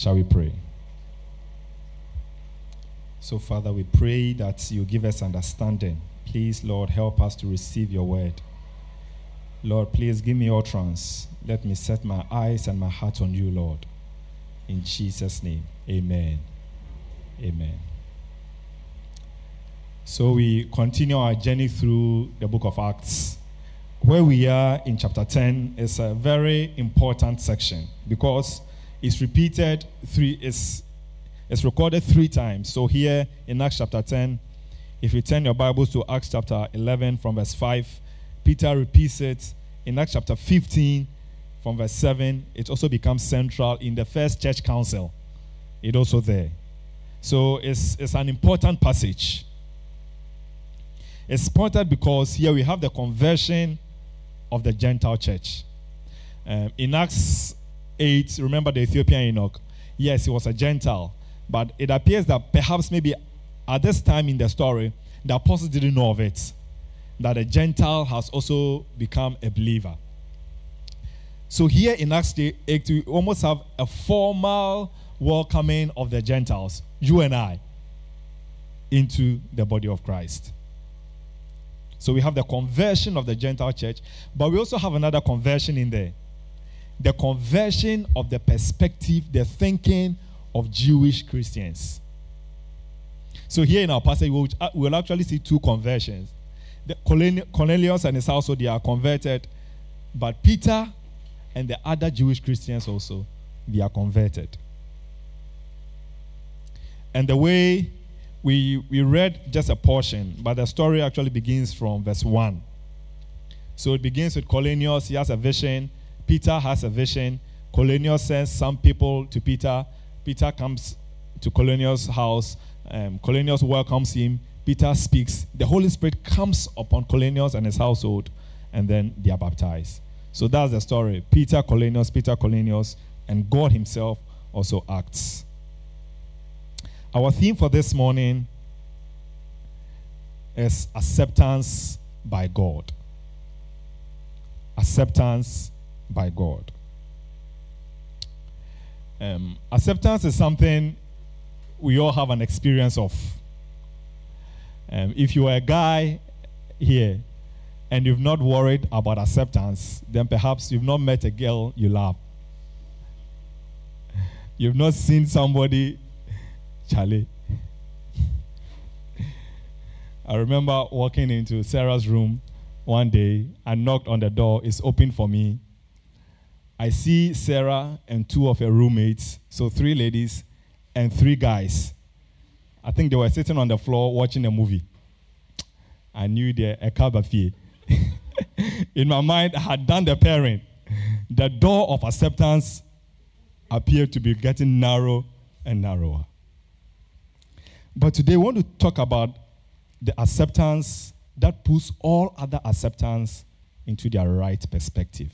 Shall we pray? So, Father, we pray that you give us understanding. Please, Lord, help us to receive your word. Lord, please give me utterance. Let me set my eyes and my heart on you, Lord. In Jesus' name, amen. Amen. So, we continue our journey through the book of Acts. Where we are in chapter 10 is a very important section because it's repeated three, it's, it's recorded three times. So, here in Acts chapter 10, if you turn your Bibles to Acts chapter 11 from verse 5, Peter repeats it. In Acts chapter 15 from verse 7, it also becomes central in the first church council. It also there. So it's, it's an important passage. It's important because here we have the conversion of the Gentile church. Um, in Acts 8, remember the Ethiopian eunuch? Yes, he was a Gentile. But it appears that perhaps maybe at this time in the story, the apostles didn't know of it. That a Gentile has also become a believer. So here in Acts 8, we almost have a formal welcoming of the Gentiles, you and I, into the body of Christ. So we have the conversion of the Gentile church, but we also have another conversion in there. The conversion of the perspective, the thinking of Jewish Christians. So here in our passage, we'll, uh, we'll actually see two conversions. The Cornelius and his household, they are converted, but Peter and the other Jewish Christians also, they are converted. And the way we, we read just a portion, but the story actually begins from verse 1. So it begins with Cornelius, he has a vision. Peter has a vision. Cornelius sends some people to Peter. Peter comes to Cornelius' house. Um, Cornelius welcomes him. Peter speaks. The Holy Spirit comes upon Cornelius and his household, and then they are baptized. So that's the story. Peter, Cornelius, Peter, Cornelius, and God Himself also acts. Our theme for this morning is acceptance by God. Acceptance by God. Um, acceptance is something we all have an experience of. Um, if you are a guy here and you've not worried about acceptance, then perhaps you've not met a girl you love. You've not seen somebody Charlie. I remember walking into Sarah's room one day. I knocked on the door. It's open for me. I see Sarah and two of her roommates, so three ladies and three guys. I think they were sitting on the floor watching a movie. I knew they're a cabafie. In my mind, I had done the pairing. The door of acceptance appeared to be getting narrow and narrower. But today, we want to talk about the acceptance that puts all other acceptance into their right perspective.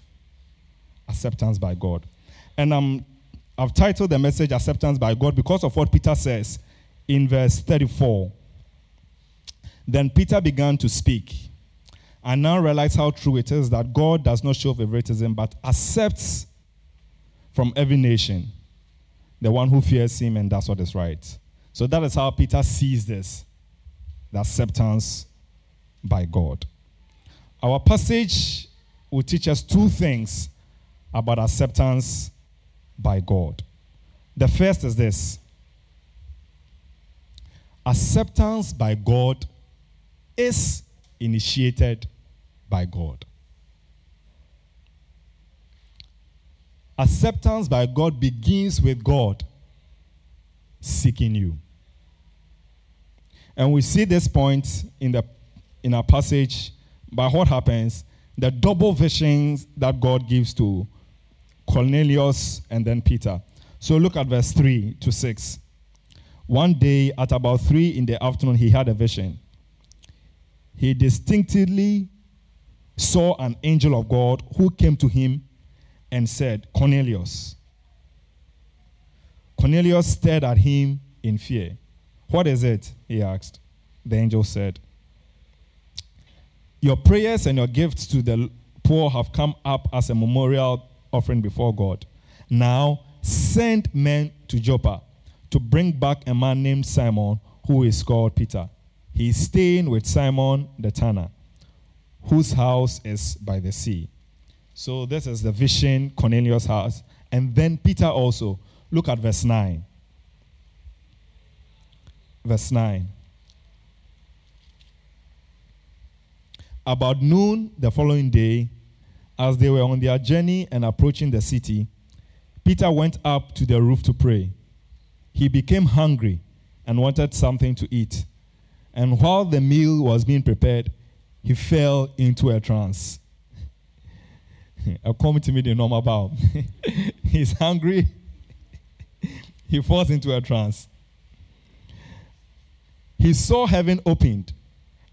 Acceptance by God. And um, I've titled the message Acceptance by God because of what Peter says in verse 34. Then Peter began to speak. I now realize how true it is that God does not show favoritism but accepts from every nation the one who fears him and does what is right. So that is how Peter sees this the acceptance by God. Our passage will teach us two things about acceptance by God. The first is this acceptance by God is initiated by God. Acceptance by God begins with God seeking you. And we see this point in, the, in our passage by what happens the double visions that God gives to Cornelius and then Peter. So look at verse 3 to 6. One day at about 3 in the afternoon, he had a vision. He distinctly saw an angel of God who came to him and said, Cornelius. Cornelius stared at him in fear. What is it? He asked. The angel said, Your prayers and your gifts to the poor have come up as a memorial offering before God. Now send men to Joppa to bring back a man named Simon who is called Peter. He is staying with Simon the tanner, whose house is by the sea. So this is the vision Cornelius has. And then Peter also. Look at verse 9. Verse 9. About noon the following day, as they were on their journey and approaching the city, Peter went up to the roof to pray. He became hungry and wanted something to eat. And while the meal was being prepared, he fell into a trance. come to me the normal bow. He's hungry. he falls into a trance. He saw heaven opened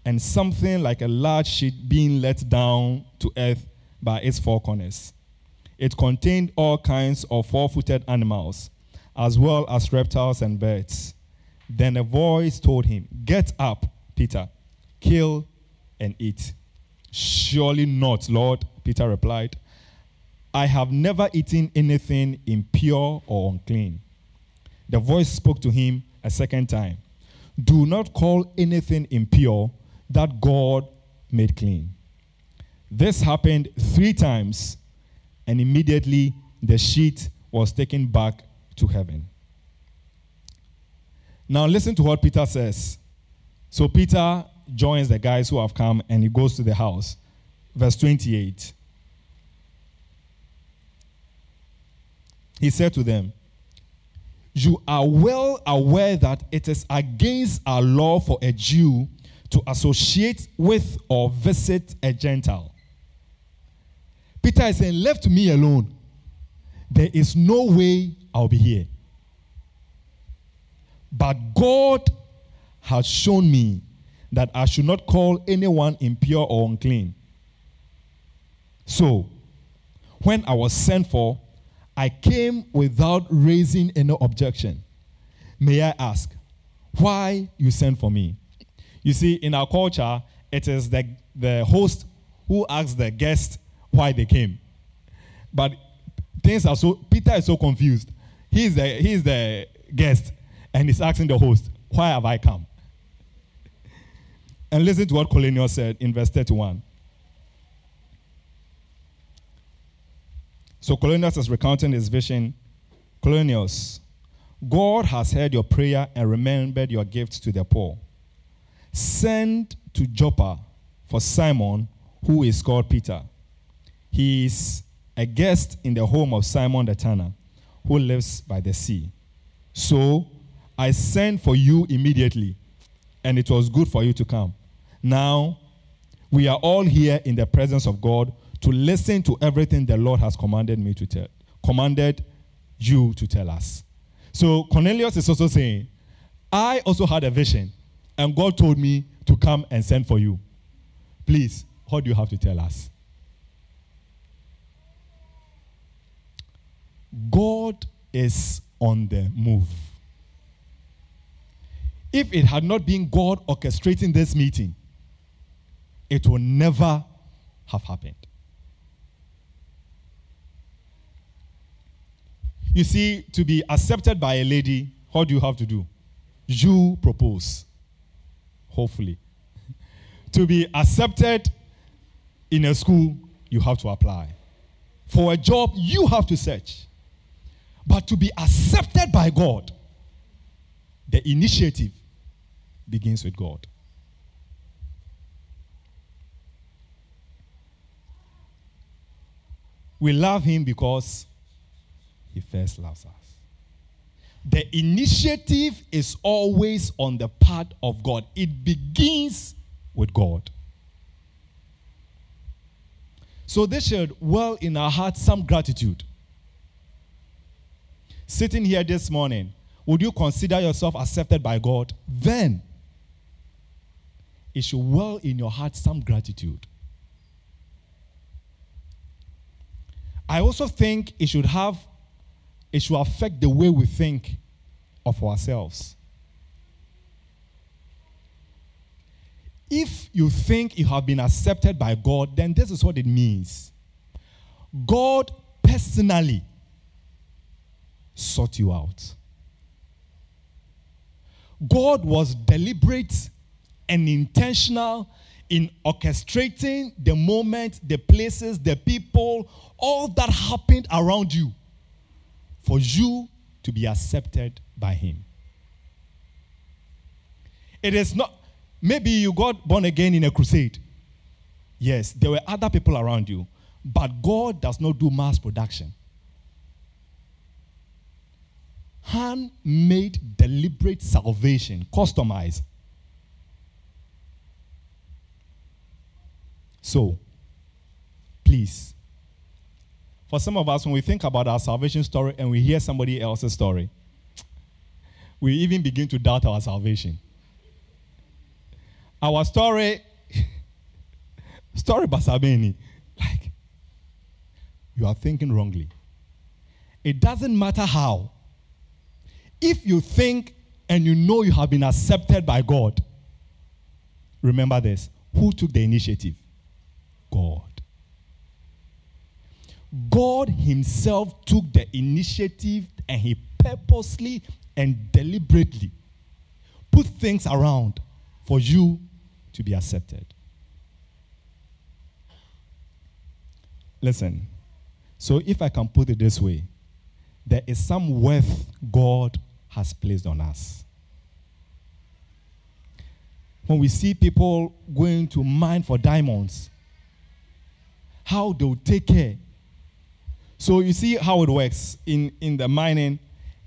and something like a large sheet being let down to earth by its four corners. It contained all kinds of four footed animals, as well as reptiles and birds. Then a voice told him, Get up, Peter, kill and eat. Surely not, Lord, Peter replied. I have never eaten anything impure or unclean. The voice spoke to him a second time Do not call anything impure that God made clean. This happened three times, and immediately the sheet was taken back to heaven. Now, listen to what Peter says. So, Peter joins the guys who have come and he goes to the house. Verse 28. He said to them, You are well aware that it is against our law for a Jew to associate with or visit a Gentile. Peter is saying, Left me alone. There is no way I'll be here. But God has shown me that I should not call anyone impure or unclean. So, when I was sent for, I came without raising any objection. May I ask, why you sent for me? You see, in our culture, it is the, the host who asks the guest why they came. But things are so, Peter is so confused. He's the, he's the guest, and he's asking the host, Why have I come? And listen to what Cornelius said in verse 31. So Cornelius is recounting his vision. Cornelius, God has heard your prayer and remembered your gifts to the poor. Send to Joppa for Simon, who is called Peter. He is a guest in the home of Simon the tanner, who lives by the sea. So I sent for you immediately, and it was good for you to come. Now, we are all here in the presence of God to listen to everything the Lord has commanded me to tell, commanded you to tell us. So Cornelius is also saying, I also had a vision, and God told me to come and send for you. Please, what do you have to tell us? God is on the move. If it had not been God orchestrating this meeting, it would never have happened. You see, to be accepted by a lady, what do you have to do? You propose, hopefully. to be accepted in a school, you have to apply. For a job, you have to search. But to be accepted by God, the initiative begins with God. We love Him because He first loves us. The initiative is always on the part of God, it begins with God. So, this should well in our hearts some gratitude sitting here this morning, would you consider yourself accepted by God? Then it should well in your heart some gratitude. I also think it should have, it should affect the way we think of ourselves. If you think you have been accepted by God, then this is what it means God personally sought you out. God was deliberate and intentional in orchestrating the moment, the places, the people, all that happened around you for you to be accepted by Him. It is not, maybe you got born again in a crusade. Yes, there were other people around you, but God does not do mass production. Handmade, deliberate salvation, customized. So, please, for some of us, when we think about our salvation story and we hear somebody else's story, we even begin to doubt our salvation. Our story, story Basabeni, like, you are thinking wrongly. It doesn't matter how. If you think and you know you have been accepted by God, remember this who took the initiative? God. God Himself took the initiative and He purposely and deliberately put things around for you to be accepted. Listen, so if I can put it this way, there is some worth God has placed on us. When we see people going to mine for diamonds, how they'll take care. So you see how it works in, in the mining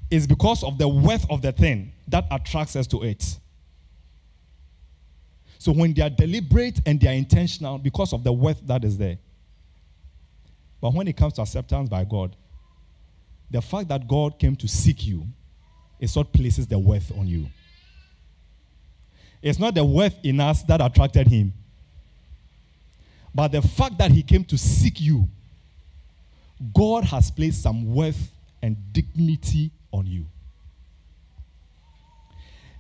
is because of the worth of the thing that attracts us to it. So when they are deliberate and they are intentional because of the worth that is there. But when it comes to acceptance by God, the fact that God came to seek you is what places the worth on you. It's not the worth in us that attracted him, but the fact that he came to seek you. God has placed some worth and dignity on you.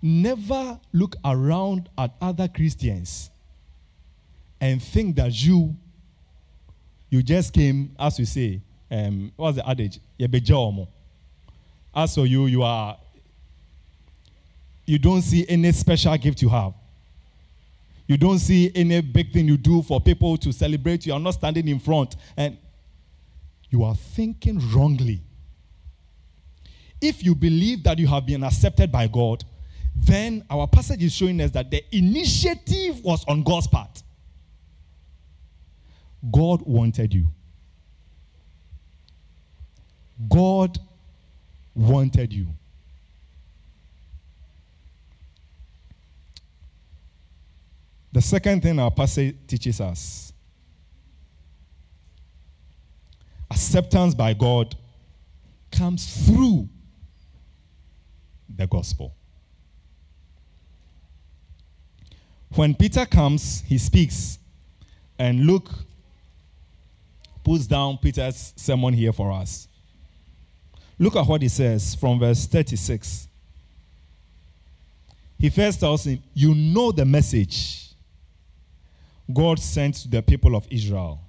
Never look around at other Christians and think that you you just came, as we say, um, what's the adage? As for you, you are you don't see any special gift you have. You don't see any big thing you do for people to celebrate. You are not standing in front and you are thinking wrongly. If you believe that you have been accepted by God, then our passage is showing us that the initiative was on God's part. God wanted you. God wanted you. The second thing our passage teaches us acceptance by God comes through the gospel. When Peter comes, he speaks, and Luke puts down Peter's sermon here for us. Look at what he says from verse 36. He first tells him, You know the message God sent to the people of Israel,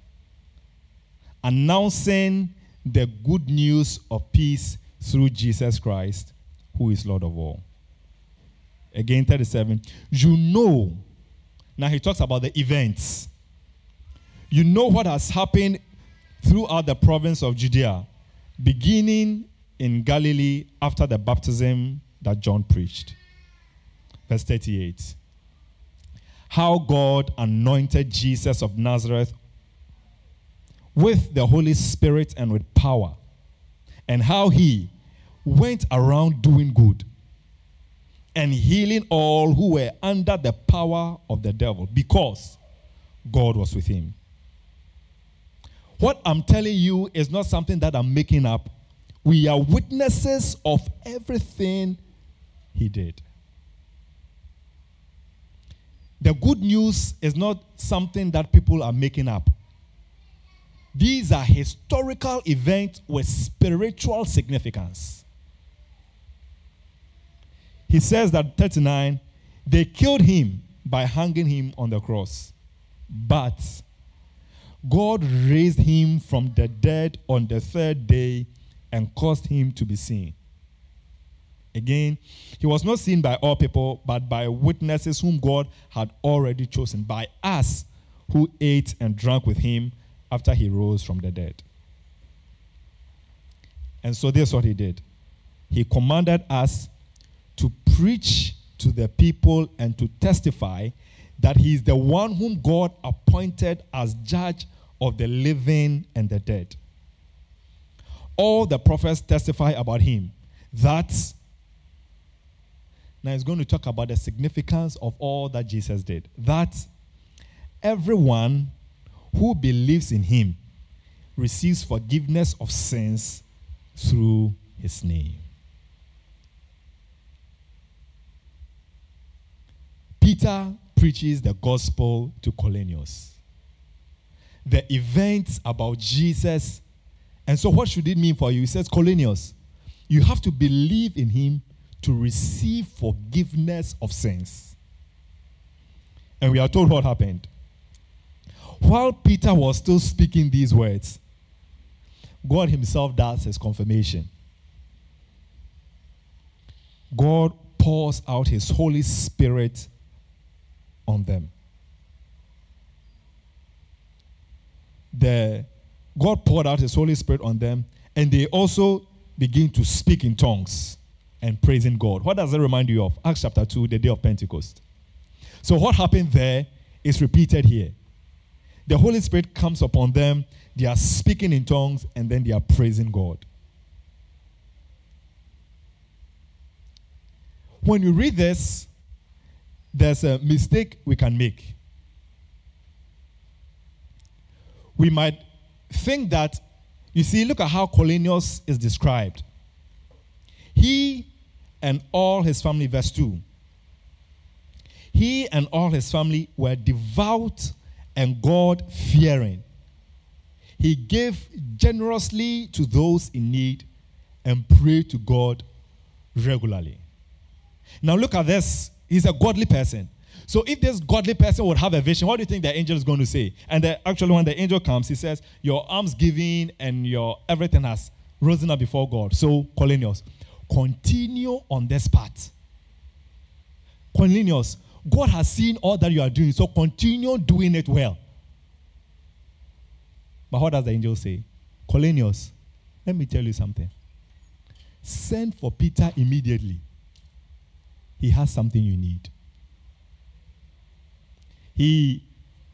announcing the good news of peace through Jesus Christ, who is Lord of all. Again, 37. You know, now he talks about the events. You know what has happened throughout the province of Judea, beginning in Galilee after the baptism that John preached. Verse 38 how God anointed Jesus of Nazareth with the Holy Spirit and with power, and how he went around doing good and healing all who were under the power of the devil because God was with him. What I'm telling you is not something that I'm making up. We are witnesses of everything he did. The good news is not something that people are making up. These are historical events with spiritual significance. He says that 39, they killed him by hanging him on the cross. But God raised him from the dead on the third day and caused him to be seen. Again, he was not seen by all people, but by witnesses whom God had already chosen, by us who ate and drank with him after he rose from the dead. And so this is what he did. He commanded us to preach to the people and to testify that he is the one whom God appointed as judge of the living and the dead. All the prophets testify about him that now he's going to talk about the significance of all that Jesus did. That everyone who believes in him receives forgiveness of sins through his name. Peter preaches the gospel to Cornelius. The events about Jesus. And so, what should it mean for you? He says, Cornelius, you have to believe in him to receive forgiveness of sins. And we are told what happened. While Peter was still speaking these words, God Himself does His confirmation. God pours out His Holy Spirit on them. The, God poured out His Holy Spirit on them, and they also begin to speak in tongues and praising God. What does that remind you of? Acts chapter 2, the day of Pentecost. So, what happened there is repeated here. The Holy Spirit comes upon them, they are speaking in tongues, and then they are praising God. When you read this, there's a mistake we can make. We might think that, you see, look at how Cornelius is described. He and all his family, verse 2. He and all his family were devout and God fearing. He gave generously to those in need and prayed to God regularly. Now, look at this. He's a godly person. So, if this godly person would have a vision, what do you think the angel is going to say? And the, actually, when the angel comes, he says, Your alms giving and your everything has risen up before God. So, Cornelius, Continue on this path. Cornelius, God has seen all that you are doing, so continue doing it well. But what does the angel say? Cornelius, let me tell you something. Send for Peter immediately. He has something you need. He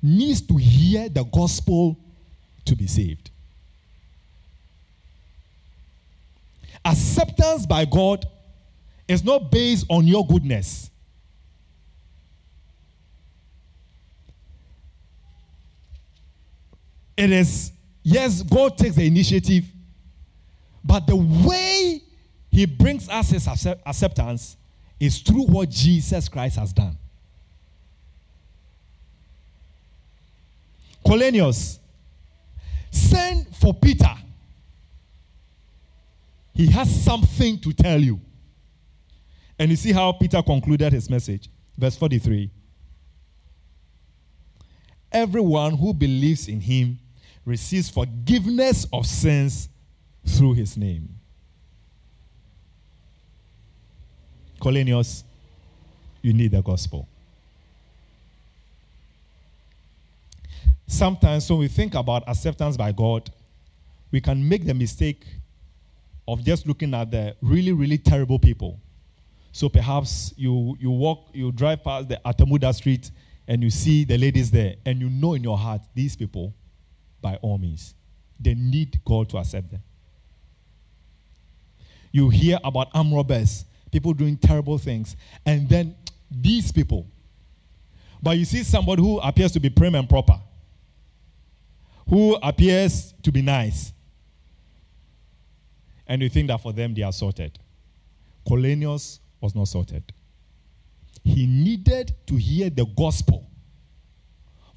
needs to hear the gospel to be saved. Acceptance by God is not based on your goodness. It is, yes, God takes the initiative, but the way He brings us His acceptance is through what Jesus Christ has done. Cornelius, send for Peter he has something to tell you. And you see how Peter concluded his message. Verse 43 Everyone who believes in him receives forgiveness of sins through his name. Cornelius, you need the gospel. Sometimes when we think about acceptance by God, we can make the mistake of just looking at the really, really terrible people. So perhaps you, you walk, you drive past the Atamuda street and you see the ladies there, and you know in your heart, these people, by all means, they need God to accept them. You hear about armed robbers, people doing terrible things, and then these people. But you see somebody who appears to be prim and proper, who appears to be nice, and you think that for them they are sorted. Cornelius was not sorted. He needed to hear the gospel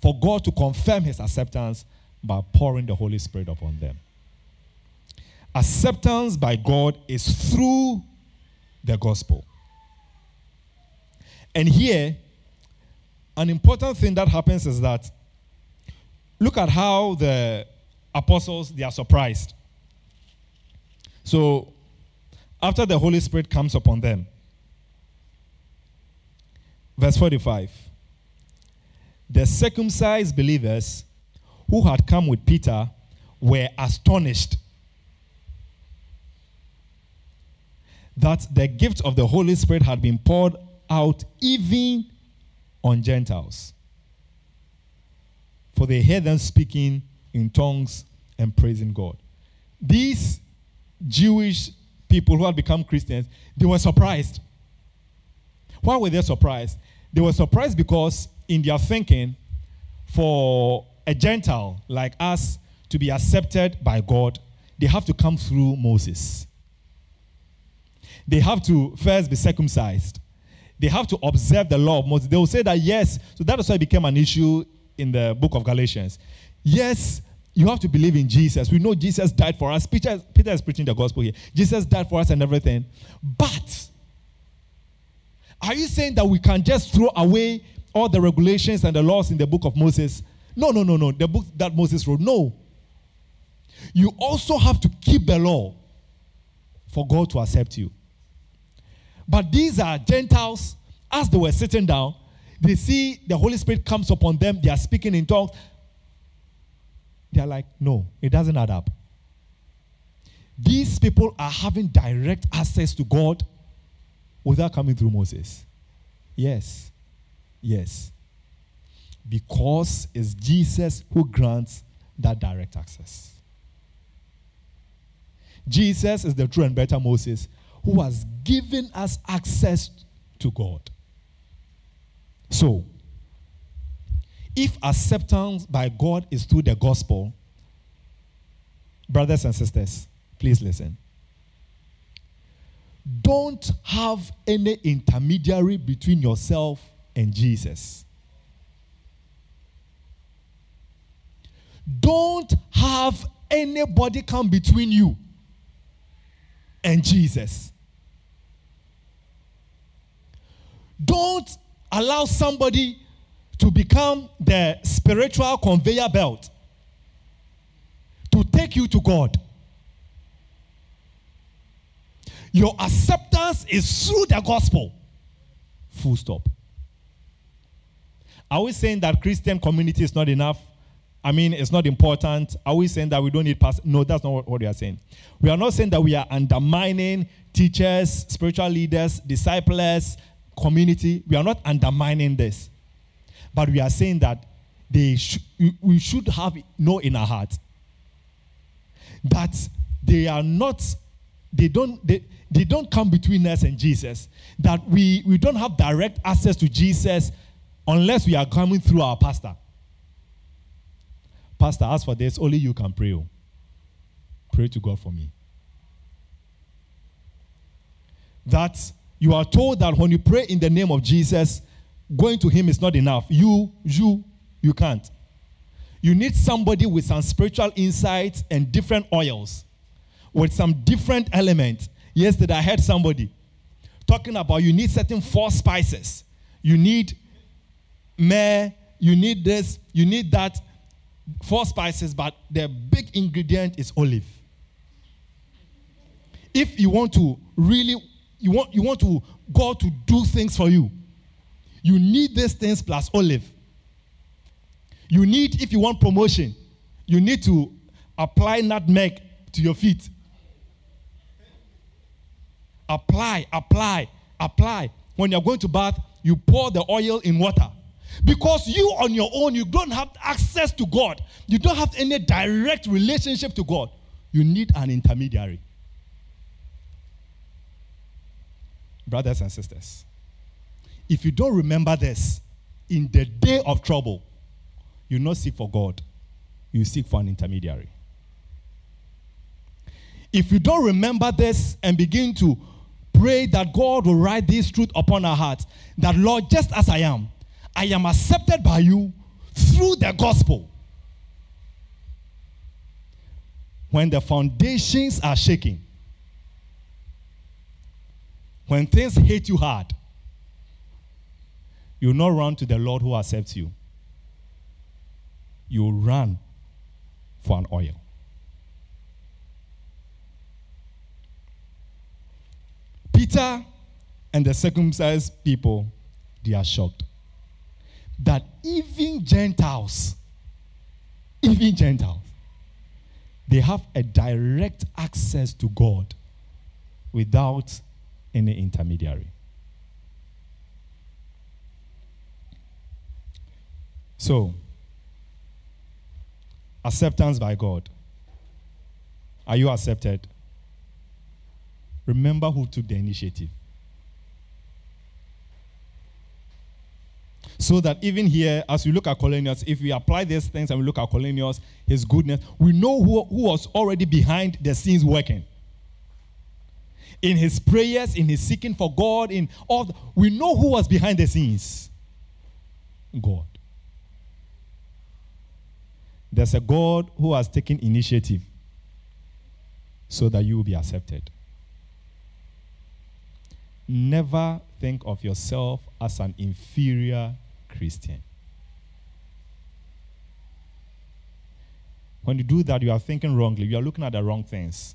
for God to confirm his acceptance by pouring the Holy Spirit upon them. Acceptance by God is through the gospel. And here, an important thing that happens is that look at how the apostles they are surprised so after the Holy Spirit comes upon them. Verse 45. The circumcised believers who had come with Peter were astonished that the gift of the Holy Spirit had been poured out even on Gentiles. For they heard them speaking in tongues and praising God. These Jewish people who had become Christians, they were surprised. Why were they surprised? They were surprised because, in their thinking, for a Gentile like us to be accepted by God, they have to come through Moses. They have to first be circumcised. They have to observe the law of Moses. They will say that yes, so that is why it became an issue in the book of Galatians. Yes, you have to believe in Jesus. We know Jesus died for us. Peter, Peter is preaching the gospel here. Jesus died for us and everything. But are you saying that we can just throw away all the regulations and the laws in the book of Moses? No, no, no, no. The book that Moses wrote. No. You also have to keep the law for God to accept you. But these are Gentiles, as they were sitting down, they see the Holy Spirit comes upon them, they are speaking in tongues. They are like, no, it doesn't add up. These people are having direct access to God without coming through Moses. Yes. Yes. Because it's Jesus who grants that direct access. Jesus is the true and better Moses who has given us access to God. So, if acceptance by God is through the gospel, brothers and sisters, please listen. Don't have any intermediary between yourself and Jesus. Don't have anybody come between you and Jesus. Don't allow somebody to become the spiritual conveyor belt to take you to God. Your acceptance is through the gospel. Full stop. Are we saying that Christian community is not enough? I mean, it's not important. Are we saying that we don't need pastors? No, that's not what, what we are saying. We are not saying that we are undermining teachers, spiritual leaders, disciples, community. We are not undermining this. But we are saying that they sh- we should have know in our heart that they are not, they don't, they, they don't come between us and Jesus. That we, we don't have direct access to Jesus unless we are coming through our pastor. Pastor, as for this, only you can pray. Oh. Pray to God for me. That you are told that when you pray in the name of Jesus, going to him is not enough. You, you, you can't. You need somebody with some spiritual insights and different oils, with some different elements. Yesterday, I heard somebody talking about you need certain four spices. You need myrrh, you need this, you need that, four spices, but the big ingredient is olive. If you want to really you want, you want to God to do things for you. You need these things plus olive. You need, if you want promotion, you need to apply nutmeg to your feet. Apply, apply, apply. When you're going to bath, you pour the oil in water. Because you on your own, you don't have access to God. You don't have any direct relationship to God. You need an intermediary. brothers and sisters, if you don't remember this, in the day of trouble, you not seek for God, you seek for an intermediary. If you don't remember this and begin to pray that God will write this truth upon our hearts, that Lord, just as I am, I am accepted by you through the gospel. When the foundations are shaking, when things hit you hard, you will not run to the Lord who accepts you. You will run for an oil. Peter and the circumcised people, they are shocked that even Gentiles, even Gentiles, they have a direct access to God without any intermediary. So, acceptance by God. Are you accepted? Remember who took the initiative. So that even here, as we look at Cornelius, if we apply these things and we look at Cornelius, his goodness, we know who, who was already behind the scenes working. In his prayers, in his seeking for God, in all, the, we know who was behind the scenes God. There's a God who has taken initiative so that you will be accepted. Never think of yourself as an inferior Christian. When you do that, you are thinking wrongly. You are looking at the wrong things.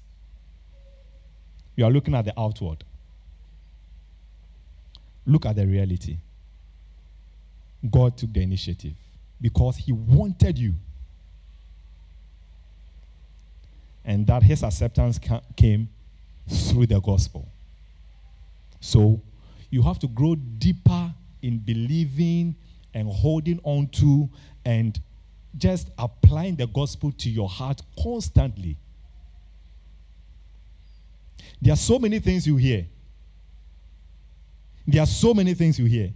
You are looking at the outward. Look at the reality. God took the initiative because He wanted you. And that His acceptance came through the gospel. So you have to grow deeper in believing and holding on to and just applying the gospel to your heart constantly. There are so many things you hear. There are so many things you hear.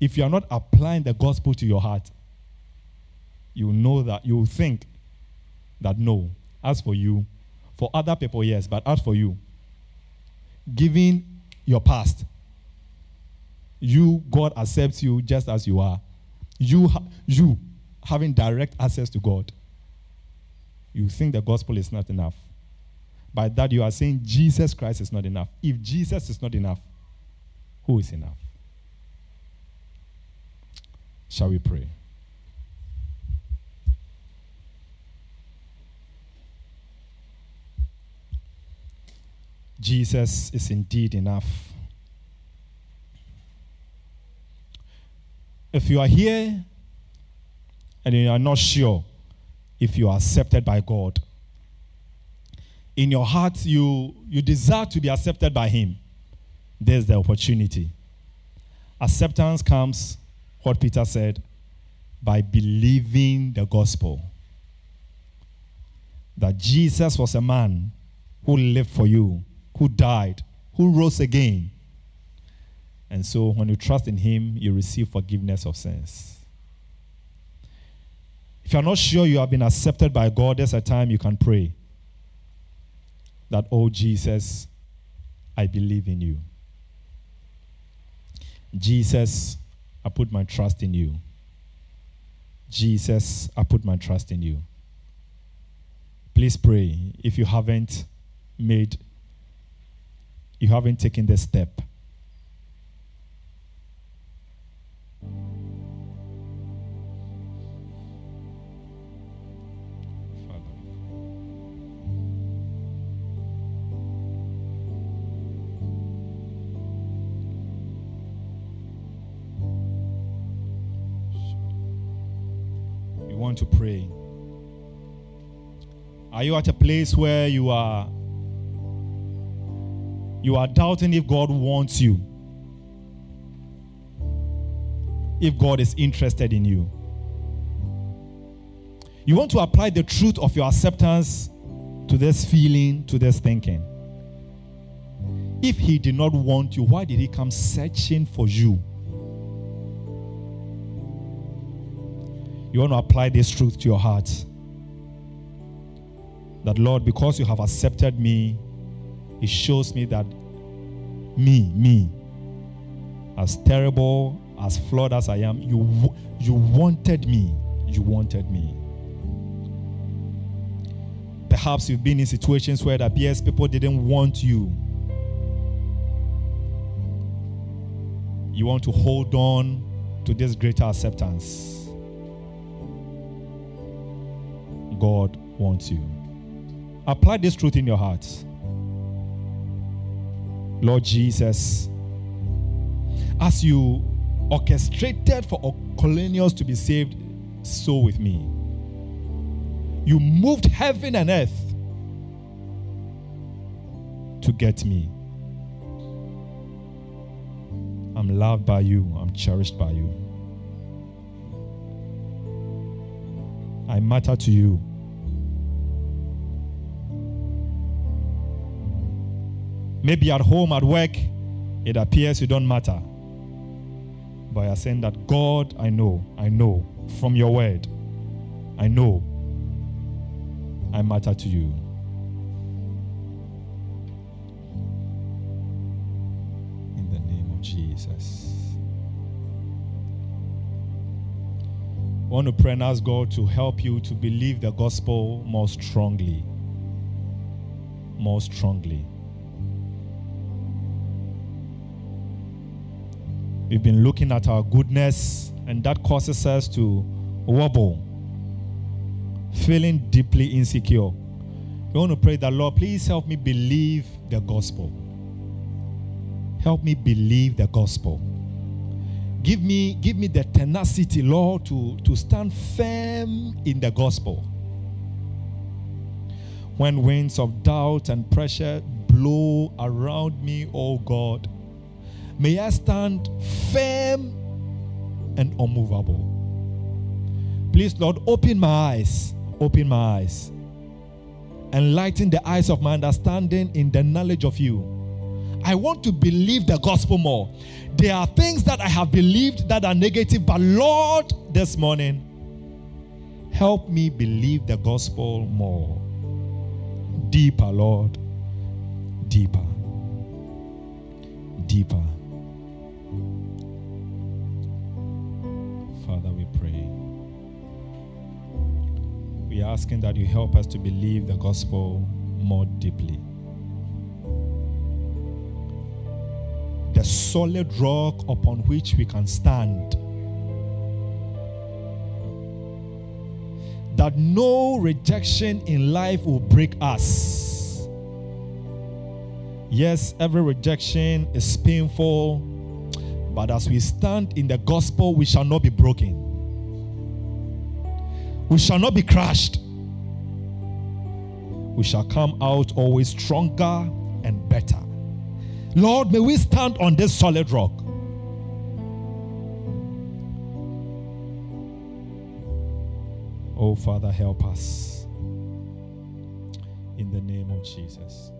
If you are not applying the gospel to your heart, you know that you think that no, as for you, for other people, yes, but as for you, giving your past, you, God accepts you just as you are. You, you having direct access to God, you think the gospel is not enough. By that, you are saying Jesus Christ is not enough. If Jesus is not enough, who is enough? Shall we pray? Jesus is indeed enough. If you are here and you are not sure if you are accepted by God, in your heart you, you desire to be accepted by Him, there's the opportunity. Acceptance comes, what Peter said, by believing the gospel. That Jesus was a man who lived for you, who died, who rose again. And so when you trust in him, you receive forgiveness of sins. If you're not sure you have been accepted by God, there's a time you can pray that, oh Jesus, I believe in you. Jesus, I put my trust in you. Jesus, I put my trust in you. Please pray if you haven't made, you haven't taken the step You want to pray. Are you at a place where you are you are doubting if God wants you? If God is interested in you? You want to apply the truth of your acceptance to this feeling, to this thinking. If he did not want you, why did he come searching for you? You want to apply this truth to your heart. That, Lord, because you have accepted me, it shows me that me, me, as terrible, as flawed as I am, you, you wanted me. You wanted me. Perhaps you've been in situations where it appears people didn't want you. You want to hold on to this greater acceptance. God wants you. Apply this truth in your heart. Lord Jesus, as you orchestrated for Cornelius to be saved, so with me. You moved heaven and earth to get me. I'm loved by you, I'm cherished by you. I matter to you. Maybe at home, at work, it appears you don't matter. But you're saying that God, I know, I know from your word, I know I matter to you. In the name of Jesus. I want to pray and ask God to help you to believe the gospel more strongly. More strongly. We've been looking at our goodness, and that causes us to wobble, feeling deeply insecure. We want to pray that, Lord, please help me believe the gospel. Help me believe the gospel. Give me, give me the tenacity, Lord, to, to stand firm in the gospel. When winds of doubt and pressure blow around me, oh God, may I stand firm and unmovable. Please, Lord, open my eyes, open my eyes, enlighten the eyes of my understanding in the knowledge of you. I want to believe the gospel more. There are things that I have believed that are negative, but Lord, this morning, help me believe the gospel more. Deeper, Lord. Deeper. Deeper. Pray. We are asking that you help us to believe the gospel more deeply. the solid rock upon which we can stand. That no rejection in life will break us. Yes, every rejection is painful, but as we stand in the gospel, we shall not be broken. We shall not be crushed. We shall come out always stronger and better. Lord, may we stand on this solid rock. Oh, Father, help us. In the name of Jesus.